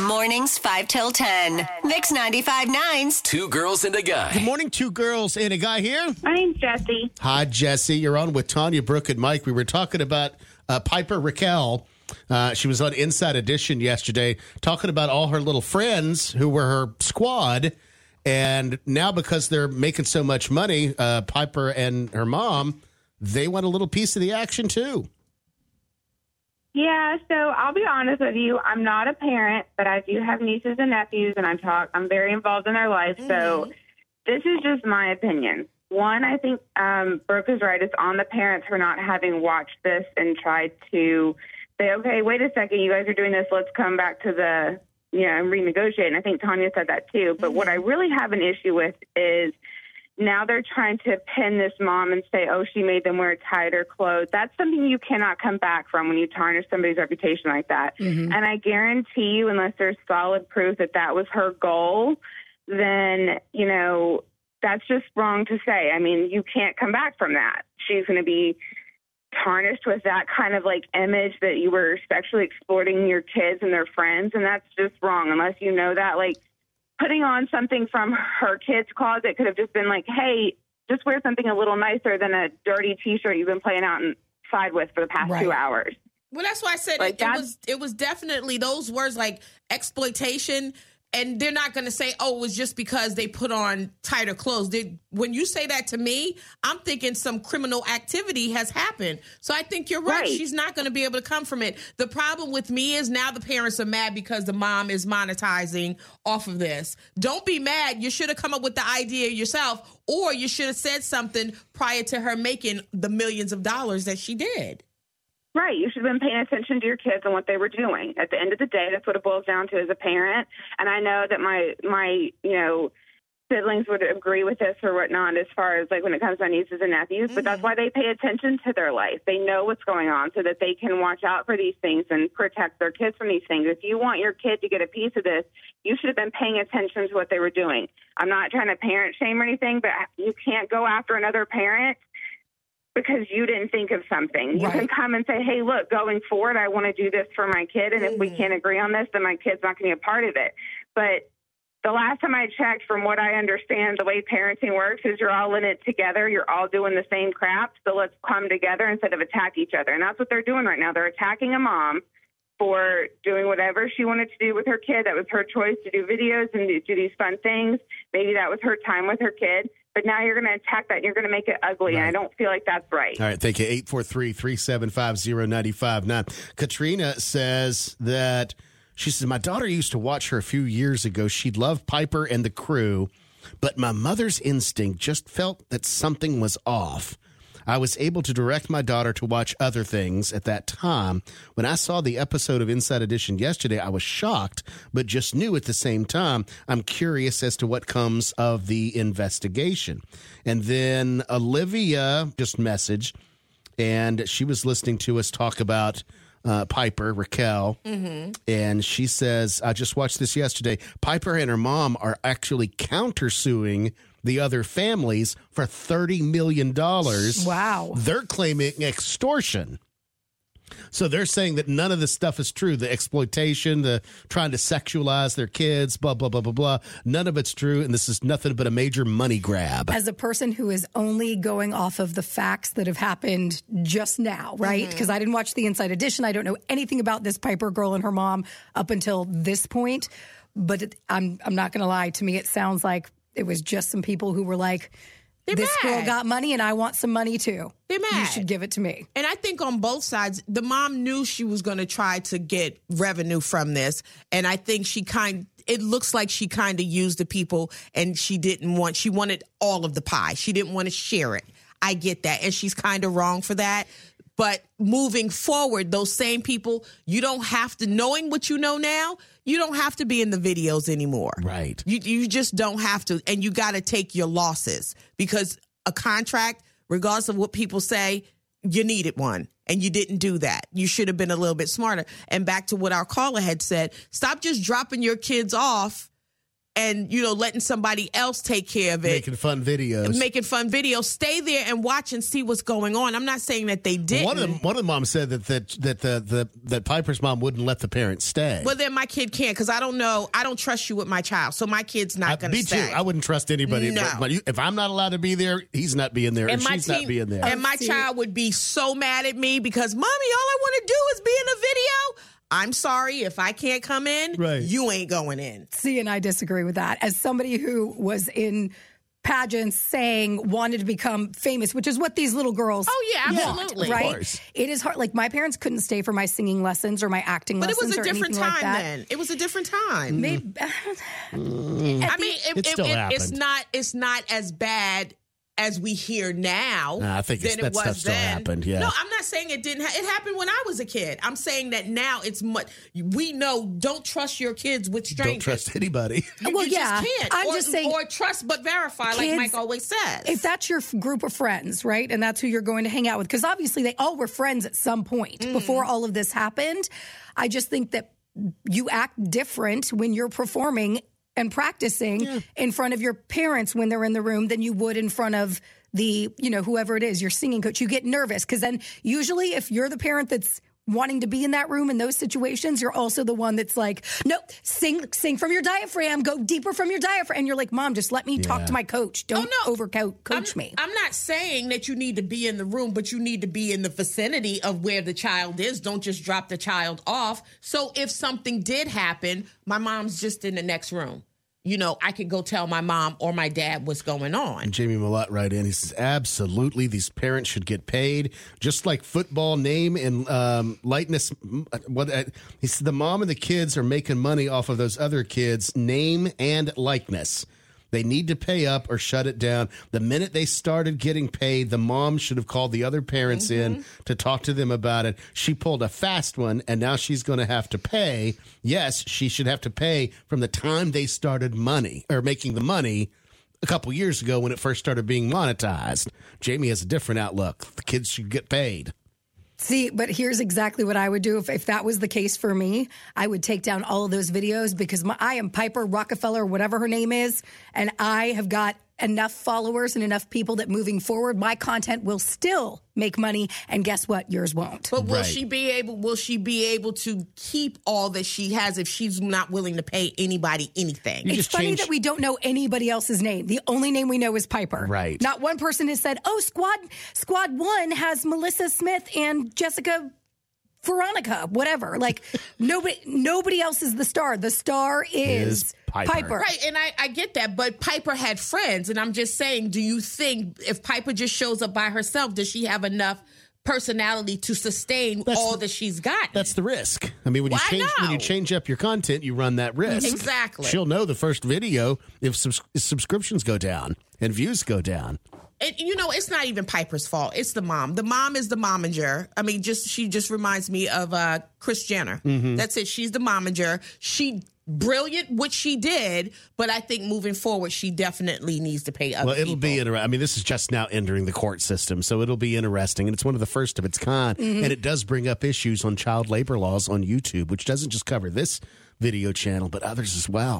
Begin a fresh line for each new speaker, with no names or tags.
Mornings 5 till 10. Mix 95 9s.
Two girls and a guy.
Good morning, two girls and a guy here.
My name's Jesse.
Hi, Jesse. You're on with Tanya, Brooke, and Mike. We were talking about uh, Piper Rockelle. Uh, she was on Inside Edition yesterday talking about all her little friends who were her squad. And now, because they're making so much money, uh, Piper and her mom, they want a little piece of the action too.
Yeah, so I'll be honest with you. I'm not a parent, but I do have nieces and nephews, and I'm talk. I'm very involved in their life. So this is just my opinion. One, I think um, Brooke is right. It's on the parents for not having watched this and tried to say, okay, wait a second, you guys are doing this. Let's come back to the, you know, and renegotiate. And I think Tanya said that too. But what I really have an issue with is now they're trying to pin this mom and say, oh, she made them wear tighter clothes. That's something you cannot come back from when you tarnish somebody's reputation like that. Mm-hmm. And I guarantee you, unless there's solid proof that that was her goal, then, you know, that's just wrong to say. I mean, you can't come back from that. She's going to be tarnished with that kind of like image that you were sexually exploiting your kids and their friends. And that's just wrong unless you know that. Like, putting on something from her kid's closet could have just been like, hey, just wear something a little nicer than a dirty T-shirt you've been playing out inside with for the past two hours.
Well, that's why I said
Like
it, it was it was definitely those words like exploitation, and they're not going to say, "Oh, it was just because they put on tighter clothes." They, when you say that to me, I'm thinking some criminal activity has happened. So I think you're right.
Right.
She's not going to be able to come from it. The problem with me is now the parents are mad because the mom is monetizing off of this. Don't be mad. You should have come up with the idea yourself, or you should have said something prior to her making the millions of dollars that she did.
Right. You should have been paying attention to your kids and what they were doing. At the end of the day, that's what it boils down to as a parent. And I know that my my you know siblings would agree with this or whatnot as far as like when it comes to nieces and nephews. But that's mm-hmm. why they pay attention to their life. They know what's going on so that they can watch out for these things and protect their kids from these things. If you want your kid to get a piece of this, you should have been paying attention to what they were doing. I'm not trying to parent shame or anything, but you can't go after another parent because you didn't think of something. You can come and say, hey, look, going forward, I want to do this for my kid. And if we mm. can't agree on this, then my kid's not going to be a part of it. But the last time I checked, from what I understand, the way parenting works is you're all in it together. You're all doing the same crap. So let's come together instead of attack each other. And that's what they're doing right now. They're attacking a mom for doing whatever she wanted to do with her kid. That was her choice to do videos and do, do these fun things. Maybe that was her time with her kid. But now you're going to attack that and you're going to make it ugly. And I don't feel like that's right.
All right, thank you. 843 375 0959. Katrina says that she says, My daughter used to watch her a few years ago. She loved Piper and the crew, but my mother's instinct just felt that something was off. I was able to direct my daughter to watch other things at that time. When I saw the episode of Inside Edition yesterday, I was shocked, but just knew at the same time I'm curious as to what comes of the investigation. And then Olivia just messaged, and she was listening to us talk about uh, Piper, Rockelle, and she says, I just watched this yesterday. Piper and her mom are actually countersuing the other families for $30 million.
Wow.
They're claiming extortion. So they're saying that none of this stuff is true. The exploitation, the trying to sexualize their kids, blah, blah, blah, blah, blah. None of it's true. And this is nothing but a major money grab.
As a person who is only going off of the facts that have happened just now, right? Mm-hmm. Because I didn't watch the Inside Edition. I don't know anything about this Piper girl and her mom up until this point. But I'm I'm not going to lie. To me, it sounds like it was just some people who were like,
They're
"This girl got money, and I want some money too.
They're mad.
You should give it to me."
And I think on both sides, the mom knew she was going to try to get revenue from this. And I think she kind it looks like she kind of used the people and she didn't want she wanted all of the pie. She didn't want to share it. I get that. And she's kind of wrong for that. But moving forward, those same people, you don't have to knowing what you know now, you don't have to be in the videos anymore.
Right.
You you just don't have to, and you got to take your losses because a contract, regardless of what people say, you needed one, and you didn't do that. You should have been a little bit smarter. And back to what our caller had said: stop just dropping your kids off and you know letting somebody else take care of it
Making fun videos.
making fun videos stay there and watch and see what's going on i'm not saying that they didn't
one of them, one of the moms said that that that the, the that Piper's mom wouldn't let the parents stay.
well then my kid can't because i don't know i don't trust you with my child so my kid's
I,
not gonna
be
stay
too. I wouldn't trust anybody.
No.
But, but you, if I'm not allowed to be there, he's not being there.
and
or
my
she's
teen-
not being there.
and my
oh,
child would be so mad at me because mommy all i want to do is be in a video i'm sorry if i can't come in
Right.
you ain't going in
See, and I disagree with that. As somebody who was in pageants saying wanted to become famous, which is what these little girls
Oh, yeah, absolutely. Of
right?
course.
It is hard. Like my parents couldn't stay for my singing lessons or my acting lessons.
but it was a different time
like
then it was a different time
Maybe,
I mean, it,
It
it-
still
it- it's not it's not as bad as we hear now.
Nah, I think it's-
than it
that stuff
was
still
then.
happened, yeah.
No, I'm not saying it didn't. Ha- it happened when I was a kid. I'm saying that now it's much. We know don't trust your kids with strangers.
Don't trust anybody.
You,
Well,
you
yeah.
just can't.
I'm
or,
just saying-
or trust but verify, like Mike always says.
if that's your f- group of friends, right, and that's who you're going to hang out with, because obviously they all were friends at some point
Mm.
before all of this happened. I just think that you act different when you're performing and practicing in front of your parents when they're in the room than you would in front of the, you know, whoever it is, your singing coach. You get nervous because then usually if you're the parent that's wanting to be in that room in those situations, you're also the one that's like, no, sing, sing from your diaphragm, go deeper from your diaphragm. And you're like, mom, just let me talk to my coach. Don't oh,
no.
overcoach coach
I'm,
me.
I'm not saying that you need to be in the room, but you need to be in the vicinity of where the child is. Don't just drop the child off. So if something did happen, my mom's just in the next room. You know, I could go tell my mom or my dad what's going on.
Jamie Malott write in. He says, absolutely, these parents should get paid, just like football name and um, lightness. What uh, he said, the mom and the kids are making money off of those other kids' name and likeness. They need to pay up or shut it down. The minute they started getting paid, the mom should have called the other parents in mm-hmm. to talk to them about it. She pulled a fast one, and now she's going to have to pay. Yes, she should have to pay from the time they started money or making the money a couple years ago when it first started being monetized. Jamie has a different outlook. The kids should get paid.
See, but here's exactly what I would do if, if that was the case for me. I would take down all of those videos because my, I am Piper Rockefeller, whatever her name is, and I have got enough followers and enough people that moving forward, my content will still make money. And guess what? Yours won't.
But will
Right.
she be able? Will she be able to keep all that she has if she's not willing to pay anybody anything?
You
It's funny
change-
that we don't know anybody else's name. The only name we know is Piper.
Right.
Not one person has said, "Oh, squad squad 1 has Melissa Smith and Jessica Veronica, whatever." Like nobody nobody else is the star. The star is,
Is Piper.
Right, and I, I get that, but Piper had friends, and I'm just saying, do you think if Piper just shows up by herself, does she have enough personality to sustain
That's
all
the-
that she's got?
That's the risk. I mean, when you
Well, I
change when you change up your content, you run that risk.
Exactly.
She'll know the first video if subs- subscriptions go down and views go down.
And you know, it's not even Piper's fault. It's the mom. The mom is the momager. I mean, just she just reminds me of uh Kris Jenner.
Mm-hmm.
That's it. She's the momager. She brilliant what she did, but I think moving forward, she definitely needs to pay up.
Well, it'll
people.
be interesting. I mean, this is just now entering the court system, so it'll be interesting, and it's one of the first of its kind.
Mm-hmm.
And it does bring up issues on child labor laws on YouTube, which doesn't just cover this video channel, but others as well.